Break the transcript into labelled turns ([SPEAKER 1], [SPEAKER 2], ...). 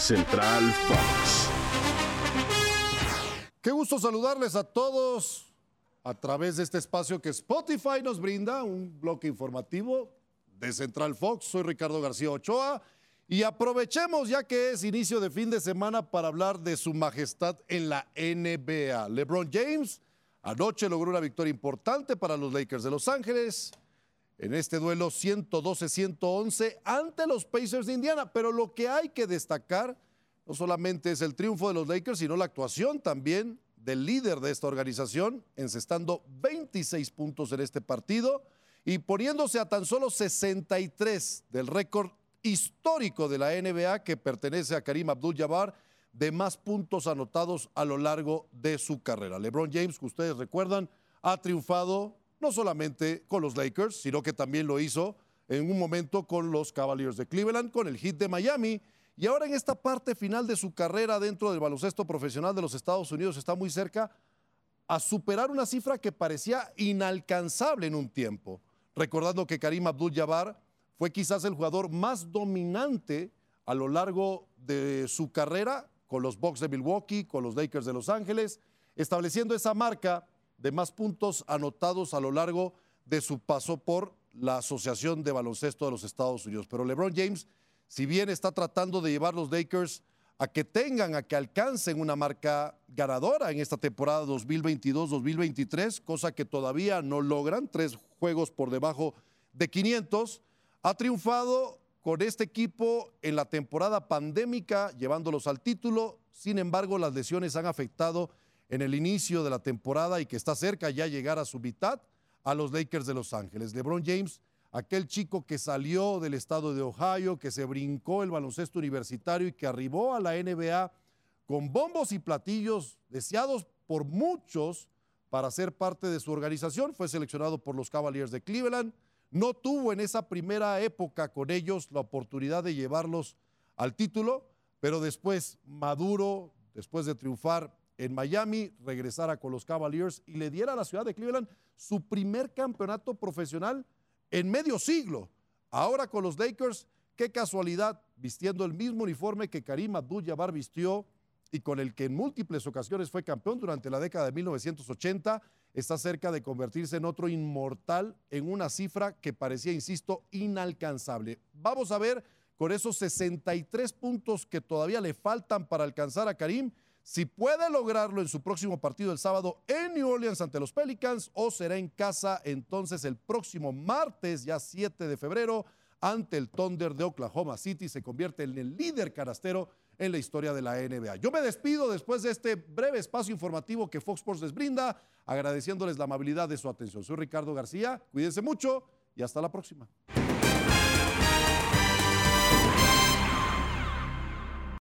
[SPEAKER 1] Central Fox.
[SPEAKER 2] Qué gusto saludarles a todos a través de este espacio que Spotify nos brinda, un bloque informativo de Central Fox. Soy Ricardo García Ochoa y aprovechemos ya que es inicio de fin de semana para hablar de su majestad en la NBA. LeBron James anoche logró una victoria importante para los Lakers de Los Ángeles en este duelo 112-111 ante los Pacers de Indiana. Pero lo que hay que destacar no solamente es el triunfo de los Lakers, sino la actuación también del líder de esta organización, encestando 26 puntos en este partido y poniéndose a tan solo 63 del récord histórico de la NBA que pertenece a Karim Abdul-Jabbar de más puntos anotados a lo largo de su carrera. LeBron James, que ustedes recuerdan, ha triunfado no solamente con los Lakers, sino que también lo hizo en un momento con los Cavaliers de Cleveland, con el Heat de Miami y ahora en esta parte final de su carrera dentro del baloncesto profesional de los Estados Unidos está muy cerca a superar una cifra que parecía inalcanzable en un tiempo. Recordando que Karim Abdul-Jabbar fue quizás el jugador más dominante a lo largo de su carrera con los Bucks de Milwaukee, con los Lakers de Los Ángeles, estableciendo esa marca de más puntos anotados a lo largo de su paso por la Asociación de Baloncesto de los Estados Unidos. Pero LeBron James si bien está tratando de llevar los Lakers a que tengan, a que alcancen una marca ganadora en esta temporada 2022-2023, cosa que todavía no logran, tres juegos por debajo de 500, ha triunfado con este equipo en la temporada pandémica, llevándolos al título. Sin embargo, las lesiones han afectado en el inicio de la temporada y que está cerca ya llegar a su mitad a los Lakers de Los Ángeles. LeBron James aquel chico que salió del estado de Ohio, que se brincó el baloncesto universitario y que arribó a la NBA con bombos y platillos deseados por muchos para ser parte de su organización. Fue seleccionado por los Cavaliers de Cleveland. No tuvo en esa primera época con ellos la oportunidad de llevarlos al título, pero después Maduro, después de triunfar en Miami, regresara con los Cavaliers y le diera a la ciudad de Cleveland su primer campeonato profesional en medio siglo. Ahora con los Lakers, qué casualidad, vistiendo el mismo uniforme que Karim Abdul-Jabbar vistió y con el que en múltiples ocasiones fue campeón durante la década de 1980, está cerca de convertirse en otro inmortal en una cifra que parecía, insisto, inalcanzable. Vamos a ver con esos 63 puntos que todavía le faltan para alcanzar a Karim, si puede lograrlo en su próximo partido el sábado en New Orleans ante los Pelicans o será en casa entonces el próximo martes, ya 7 de febrero, ante el Thunder de Oklahoma City. Se convierte en el líder carastero en la historia de la NBA. Yo me despido después de este breve espacio informativo que Fox Sports les brinda, agradeciéndoles la amabilidad de su atención. Soy Ricardo García, cuídense mucho y hasta la próxima.